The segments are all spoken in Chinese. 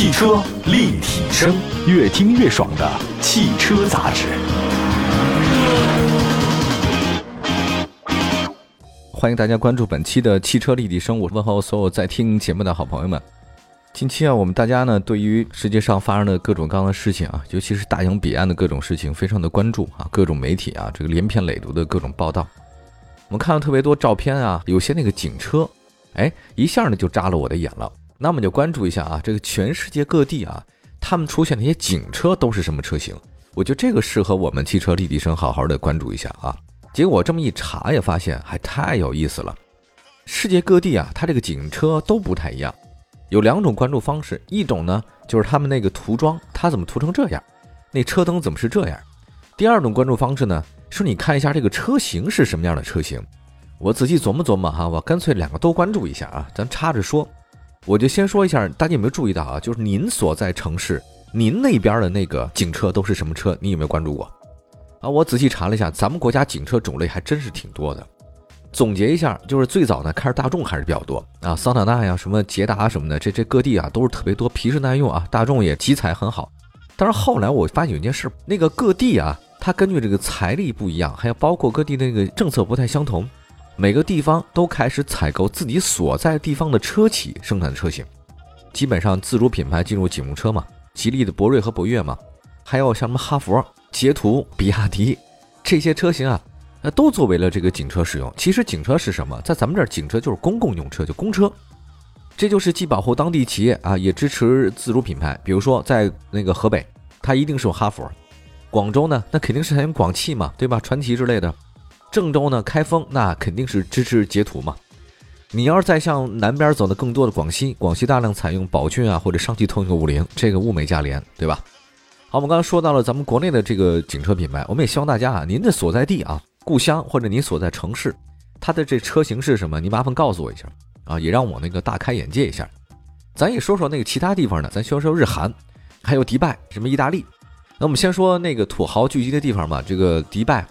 汽车立体声，越听越爽的汽车杂志。欢迎大家关注本期的汽车立体声，我问候所有在听节目的好朋友们。近期啊，我们大家呢对于世界上发生的各种各样的事情啊，尤其是大洋彼岸的各种事情，非常的关注啊。各种媒体啊，这个连篇累牍的各种报道，我们看到特别多照片啊，有些那个警车，哎，一下呢就扎了我的眼了。那我们就关注一下啊，这个全世界各地啊，他们出现那些警车都是什么车型？我觉得这个适合我们汽车立体声好好的关注一下啊。结果这么一查也发现还太有意思了，世界各地啊，它这个警车都不太一样。有两种关注方式，一种呢就是他们那个涂装，它怎么涂成这样？那车灯怎么是这样？第二种关注方式呢，是你看一下这个车型是什么样的车型。我仔细琢磨琢磨哈，我干脆两个都关注一下啊，咱插着说。我就先说一下，大家有没有注意到啊？就是您所在城市，您那边的那个警车都是什么车？你有没有关注过？啊，我仔细查了一下，咱们国家警车种类还真是挺多的。总结一下，就是最早呢，开始大众还是比较多啊，桑塔纳呀、什么捷达什么的，这这各地啊都是特别多，皮实耐用啊，大众也题材很好。但是后来我发现有一件事，那个各地啊，它根据这个财力不一样，还有包括各地那个政策不太相同，每个地方都开始采购自己所在地方的车企生产的车型，基本上自主品牌进入警用车嘛，吉利的博瑞和博越嘛，还有像什么哈佛、捷途、比亚迪这些车型啊。那都作为了这个警车使用。其实警车是什么？在咱们这儿，警车就是公共用车，就公车。这就是既保护当地企业啊，也支持自主品牌。比如说在那个河北，它一定是有哈佛；广州呢，那肯定是采用广汽嘛，对吧？传祺之类的。郑州呢，开封那肯定是支持捷途嘛。你要是再向南边走的更多的广西，广西大量采用宝骏啊或者上汽通用五菱，这个物美价廉，对吧？好，我们刚刚说到了咱们国内的这个警车品牌，我们也希望大家啊，您的所在地啊。故乡或者您所在城市，它的这车型是什么？您麻烦告诉我一下啊，也让我那个大开眼界一下。咱也说说那个其他地方的，咱说说日韩，还有迪拜，什么意大利。那我们先说那个土豪聚集的地方吧。这个迪拜，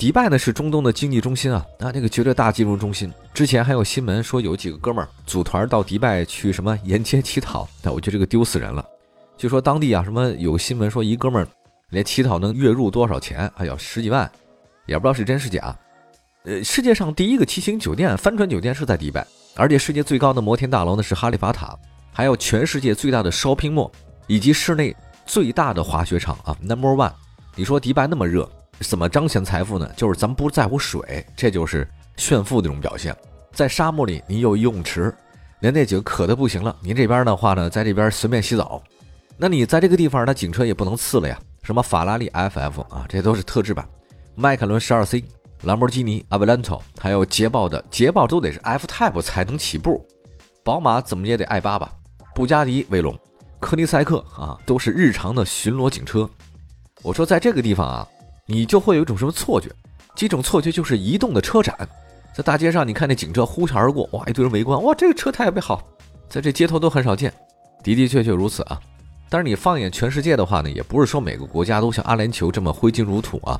迪拜呢是中东的经济中心啊，啊，那个绝对大金融中心。之前还有新闻说有几个哥们儿组团到迪拜去什么沿街乞讨，那我觉得这个丢死人了。据说当地啊，什么有新闻说一哥们儿连乞讨能月入多少钱？哎呀，十几万。也不知道是真是假，呃，世界上第一个七星酒店帆船酒店是在迪拜，而且世界最高的摩天大楼呢是哈利法塔，还有全世界最大的 shopping mall，以及室内最大的滑雪场啊，number one。你说迪拜那么热，怎么彰显财富呢？就是咱不在乎水，这就是炫富的一种表现。在沙漠里，你有游泳池，连那几个渴的不行了，您这边的话呢，在这边随便洗澡，那你在这个地方，那警车也不能次了呀，什么法拉利 FF 啊，这都是特制版。迈凯伦十二 C、兰博基尼 Avento，还有捷豹的捷豹都得是 F Type 才能起步，宝马怎么也得 i 八吧，布加迪威龙、科尼赛克啊，都是日常的巡逻警车。我说在这个地方啊，你就会有一种什么错觉？这种错觉就是移动的车展，在大街上你看那警车呼啸而过，哇，一堆人围观，哇，这个车特别好，在这街头都很少见，的的确确如此啊。但是你放眼全世界的话呢，也不是说每个国家都像阿联酋这么挥金如土啊。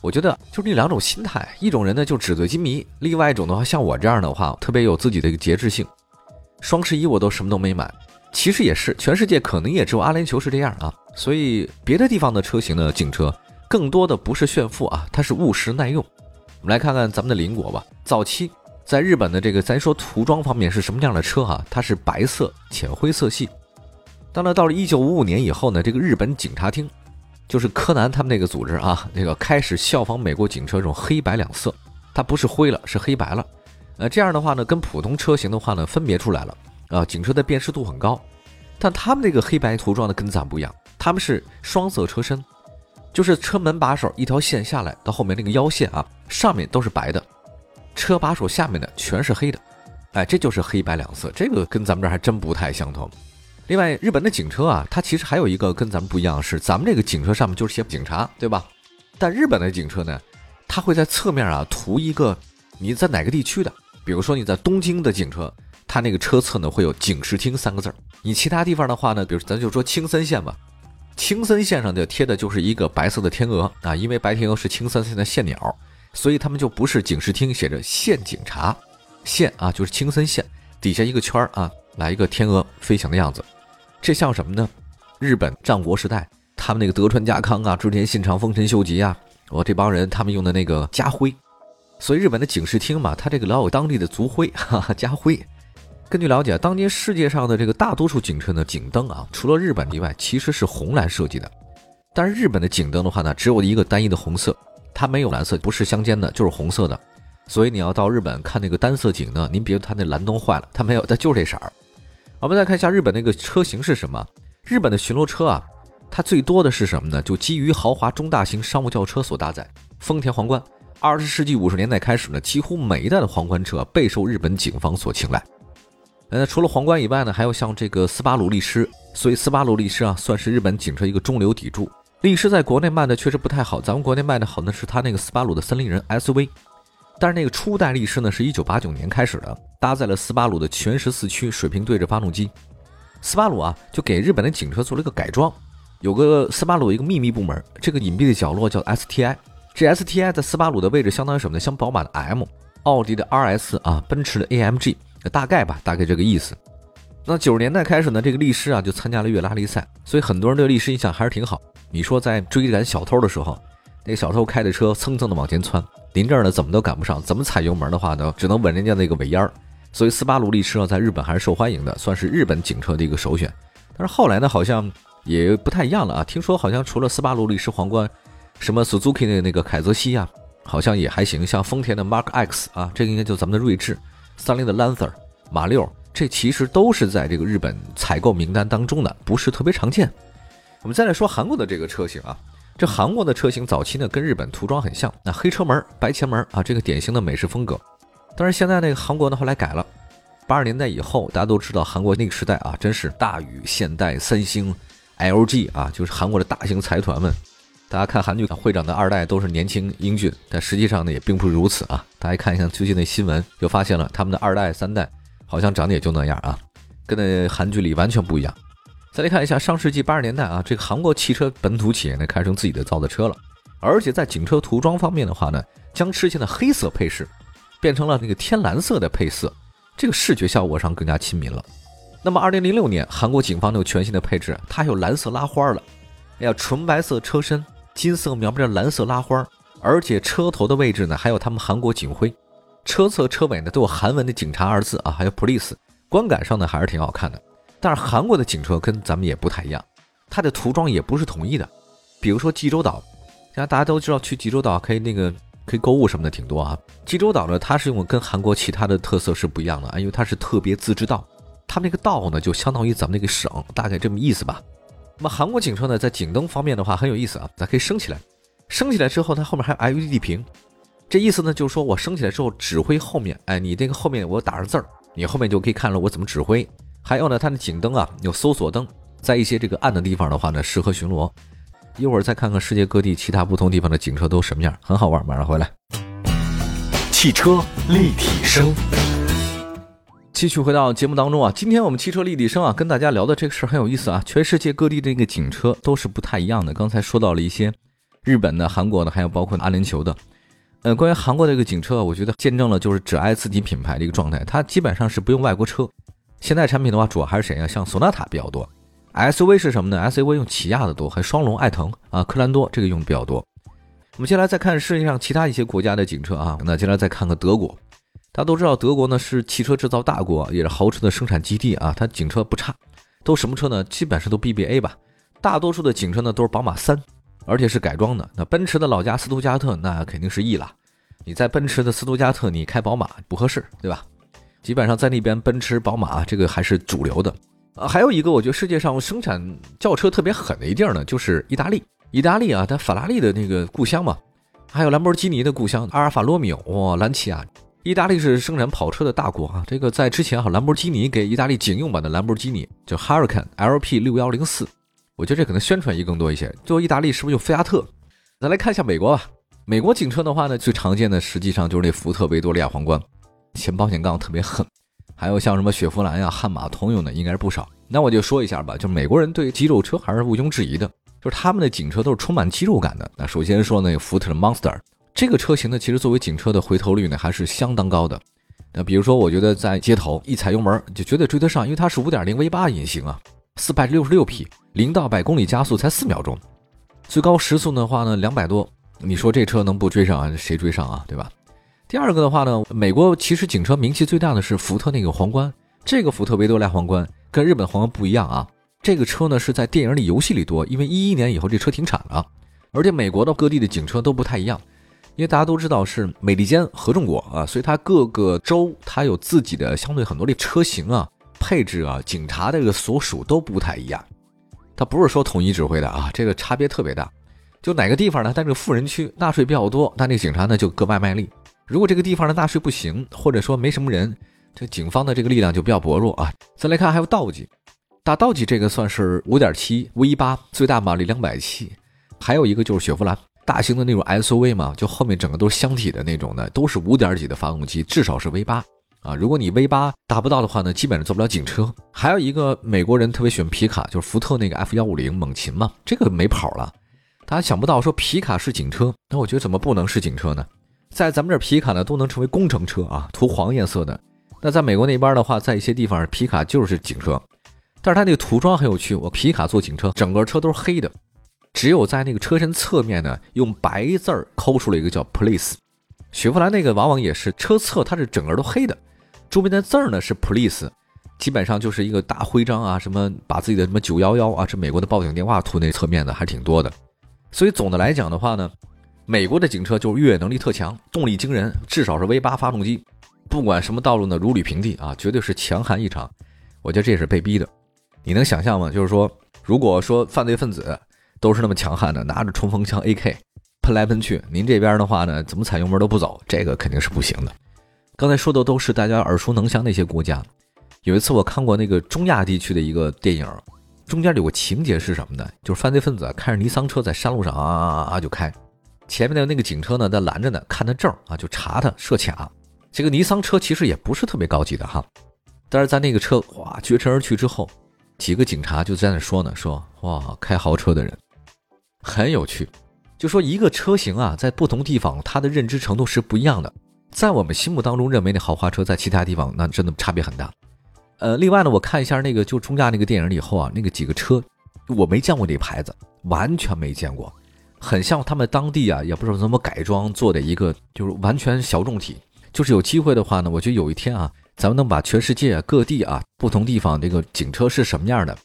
我觉得就是那两种心态，一种人呢就纸醉金迷，另外一种的话像我这样的话，特别有自己的一个节制性。双十一我都什么都没买，其实也是，全世界可能也只有阿联酋是这样啊。所以别的地方的车型呢，警车更多的不是炫富啊，它是务实耐用。我们来看看咱们的邻国吧，早期在日本的这个，咱说涂装方面是什么样的车哈？它是白色浅灰色系。当然到了一九五五年以后呢，这个日本警察厅。就是柯南他们那个组织啊，那个开始效仿美国警车这种黑白两色，它不是灰了，是黑白了。呃，这样的话呢，跟普通车型的话呢，分别出来了啊。警车的辨识度很高，但他们那个黑白涂装的跟咱不一样，他们是双色车身，就是车门把手一条线下来到后面那个腰线啊，上面都是白的，车把手下面的全是黑的。哎，这就是黑白两色，这个跟咱们这儿还真不太相同。另外，日本的警车啊，它其实还有一个跟咱们不一样，是咱们这个警车上面就是写警察，对吧？但日本的警车呢，它会在侧面啊涂一个你在哪个地区的，比如说你在东京的警车，它那个车侧呢会有警视厅三个字儿。你其他地方的话呢，比如咱就说青森县吧，青森县上的贴的就是一个白色的天鹅啊，因为白天鹅是青森县的县鸟，所以他们就不是警视厅，写着县警察，县啊就是青森县底下一个圈儿啊，来一个天鹅飞翔的样子。这像什么呢？日本战国时代，他们那个德川家康啊、织田信长、丰臣秀吉啊，我这帮人他们用的那个家徽。所以日本的警视厅嘛，他这个老有当地的族徽，哈哈，家徽。根据了解，当今世界上的这个大多数警车的警灯啊，除了日本以外，其实是红蓝设计的。但是日本的警灯的话呢，只有一个单一的红色，它没有蓝色，不是相间的，就是红色的。所以你要到日本看那个单色警呢，您别它那蓝灯坏了，它没有，它就是这色儿。我们再看一下日本那个车型是什么？日本的巡逻车啊，它最多的是什么呢？就基于豪华中大型商务轿车所搭载丰田皇冠。二十世纪五十年代开始呢，几乎每一代的皇冠车备受日本警方所青睐。呃，除了皇冠以外呢，还有像这个斯巴鲁力狮，所以斯巴鲁力狮啊，算是日本警车一个中流砥柱。力狮在国内卖的确实不太好，咱们国内卖的好呢是它那个斯巴鲁的森林人 SUV。但是那个初代力狮呢，是一九八九年开始的，搭载了斯巴鲁的全时四驱水平对置发动机。斯巴鲁啊，就给日本的警车做了一个改装，有个斯巴鲁一个秘密部门，这个隐蔽的角落叫 STI。这 STI 在斯巴鲁的位置相当于什么呢？像宝马的 M、奥迪的 RS 啊、奔驰的 AMG，大概吧，大概这个意思。那九十年代开始呢，这个力狮啊就参加了越拉力赛，所以很多人对力狮印象还是挺好。你说在追赶小偷的时候，那个小偷开着车蹭蹭的往前窜，您这儿呢怎么都赶不上，怎么踩油门的话呢，只能稳人家那个尾烟儿。所以斯巴鲁力狮啊在日本还是受欢迎的，算是日本警车的一个首选。但是后来呢，好像也不太一样了啊，听说好像除了斯巴鲁力狮皇冠。什么 Suzuki 的那个凯泽西啊，好像也还行。像丰田的 Mark X 啊，这个应该就咱们的锐志。三菱的 Lancer、马六，这其实都是在这个日本采购名单当中的，不是特别常见。我们再来说韩国的这个车型啊，这韩国的车型早期呢跟日本涂装很像，那黑车门、白前门啊，这个典型的美式风格。但是现在那个韩国呢后来改了，八十年代以后，大家都知道韩国那个时代啊，真是大宇、现代、三星、LG 啊，就是韩国的大型财团们。大家看韩剧会长的二代都是年轻英俊，但实际上呢也并不如此啊！大家看一下最近的新闻，就发现了他们的二代、三代好像长得也就那样啊，跟那韩剧里完全不一样。再来看一下上世纪八十年代啊，这个韩国汽车本土企业呢开成自己的造的车了，而且在警车涂装方面的话呢，将之前的黑色配饰变成了那个天蓝色的配色，这个视觉效果上更加亲民了。那么二零零六年，韩国警方有全新的配置，它有蓝色拉花了，哎呀，纯白色车身。金色描边蓝色拉花，而且车头的位置呢，还有他们韩国警徽，车侧车尾呢都有韩文的“警察”二字啊，还有 “police”，观感上呢还是挺好看的。但是韩国的警车跟咱们也不太一样，它的涂装也不是统一的。比如说济州岛，现在大家都知道去济州岛可以那个可以购物什么的挺多啊。济州岛呢，它是用跟韩国其他的特色是不一样的啊，因为它是特别自治道，它那个道呢就相当于咱们那个省，大概这么意思吧。那么韩国警车呢，在警灯方面的话很有意思啊，咱可以升起来，升起来之后，它后面还有 LED 屏，这意思呢就是说我升起来之后，指挥后面，哎，你这个后面我打上字儿，你后面就可以看了我怎么指挥。还有呢，它的警灯啊有搜索灯，在一些这个暗的地方的话呢，适合巡逻。一会儿再看看世界各地其他不同地方的警车都什么样，很好玩，马上回来。汽车立体声。继续回到节目当中啊，今天我们汽车立体声啊，跟大家聊的这个事儿很有意思啊。全世界各地的这个警车都是不太一样的。刚才说到了一些日本的、韩国的，还有包括阿联酋的。呃，关于韩国这个警车，我觉得见证了就是只爱自己品牌的一个状态，它基本上是不用外国车。现在产品的话，主要还是谁呀？像索纳塔比较多。SUV 是什么呢？SUV 用起亚的多，还有双龙、爱腾啊、科兰多这个用的比较多。我们接下来再看世界上其他一些国家的警车啊，那接下来再看看德国。大家都知道，德国呢是汽车制造大国，也是豪车的生产基地啊。它警车不差，都什么车呢？基本上都 BBA 吧。大多数的警车呢都是宝马三，而且是改装的。那奔驰的老家斯图加特，那肯定是 E 了。你在奔驰的斯图加特，你开宝马不合适，对吧？基本上在那边，奔驰、宝马这个还是主流的。啊，还有一个，我觉得世界上生产轿车特别狠的一地儿呢，就是意大利。意大利啊，它法拉利的那个故乡嘛，还有兰博基尼的故乡，阿尔法罗密欧、哇，兰奇亚。意大利是生产跑车的大国啊，这个在之前哈，兰博基尼给意大利警用版的兰博基尼就 Hurricane LP 六幺零四，我觉得这可能宣传意义更多一些。最后意大利是不是用菲亚特？咱来看一下美国吧。美国警车的话呢，最常见的实际上就是那福特维多利亚皇冠，前保险杠特别狠，还有像什么雪佛兰呀、悍马通用的应该是不少。那我就说一下吧，就美国人对肌肉车还是毋庸置疑的，就是他们的警车都是充满肌肉感的。那首先说那个福特的 Monster。这个车型呢，其实作为警车的回头率呢，还是相当高的。那比如说，我觉得在街头一踩油门就绝对追得上，因为它是五点零 V 八引擎啊。四百六十六匹，零到百公里加速才四秒钟，最高时速的话呢两百多。你说这车能不追上啊？谁追上啊？对吧？第二个的话呢，美国其实警车名气最大的是福特那个皇冠，这个福特维多利亚皇冠跟日本皇冠不一样啊。这个车呢是在电影里、游戏里多，因为一一年以后这车停产了。而且美国的各地的警车都不太一样，因为大家都知道是美利坚合众国啊，所以它各个州它有自己的相对很多的车型啊、配置啊、警察的这个所属都不太一样。它不是说统一指挥的啊，这个差别特别大。就哪个地方呢？它这个富人区纳税比较多，那那个警察呢就格外卖力。如果这个地方的纳税不行，或者说没什么人，这警方的这个力量就比较薄弱啊。再来看还有道奇，大道奇这个算是五点七 V 八，最大马力两百七。还有一个就是雪佛兰大型的那种 SUV 嘛，就后面整个都是箱体的那种的，都是五点几的发动机，至少是 V 八啊。如果你 V 八达不到的话呢，基本上做不了警车。还有一个美国人特别喜欢皮卡，就是福特那个 F 幺五零猛禽嘛，这个没跑了。大家想不到说皮卡是警车，那我觉得怎么不能是警车呢？在咱们这皮卡呢都能成为工程车啊，涂黄颜色的。那在美国那边的话，在一些地方皮卡就是警车，但是它那个涂装很有趣，我皮卡做警车，整个车都是黑的。只有在那个车身侧面呢，用白字儿抠出了一个叫 Police。雪佛兰那个往往也是车侧，它是整个都黑的，周边的字儿呢是 Police，基本上就是一个大徽章啊，什么把自己的什么九幺幺啊，这美国的报警电话涂那侧面的还挺多的。所以总的来讲的话呢，美国的警车就是越野能力特强，动力惊人，至少是 V 八发动机，不管什么道路呢，如履平地啊，绝对是强悍异常。我觉得这也是被逼的。你能想象吗？就是说，如果说犯罪分子。都是那么强悍的，拿着冲锋枪 AK 喷来喷去。您这边的话呢，怎么踩油门都不走，这个肯定是不行的。刚才说的都是大家耳熟能详那些国家。有一次我看过那个中亚地区的一个电影，中间有个情节是什么呢？就是犯罪分子开着尼桑车在山路上啊啊啊啊就开，前面的那个警车呢在拦着呢，看他证啊就查他设卡。这个尼桑车其实也不是特别高级的哈，但是在那个车哇绝尘而去之后，几个警察就在那说呢，说哇开豪车的人。很有趣，就说一个车型啊，在不同地方它的认知程度是不一样的。在我们心目当中认为那豪华车，在其他地方那真的差别很大。呃，另外呢，我看一下那个就中亚那个电影以后啊，那个几个车我没见过这牌子，完全没见过，很像他们当地啊，也不知道怎么改装做的一个，就是完全小众体。就是有机会的话呢，我觉得有一天啊，咱们能把全世界各地啊不同地方这个警车是什么样的，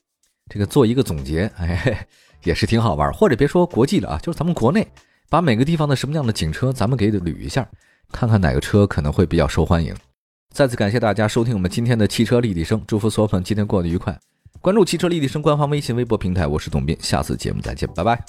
这个做一个总结，哎。也是挺好玩，或者别说国际了啊，就是咱们国内，把每个地方的什么样的警车，咱们给捋一下，看看哪个车可能会比较受欢迎。再次感谢大家收听我们今天的汽车立体声，祝福所有朋友今天过得愉快。关注汽车立体声官方微信、微博平台，我是董斌，下次节目再见，拜拜。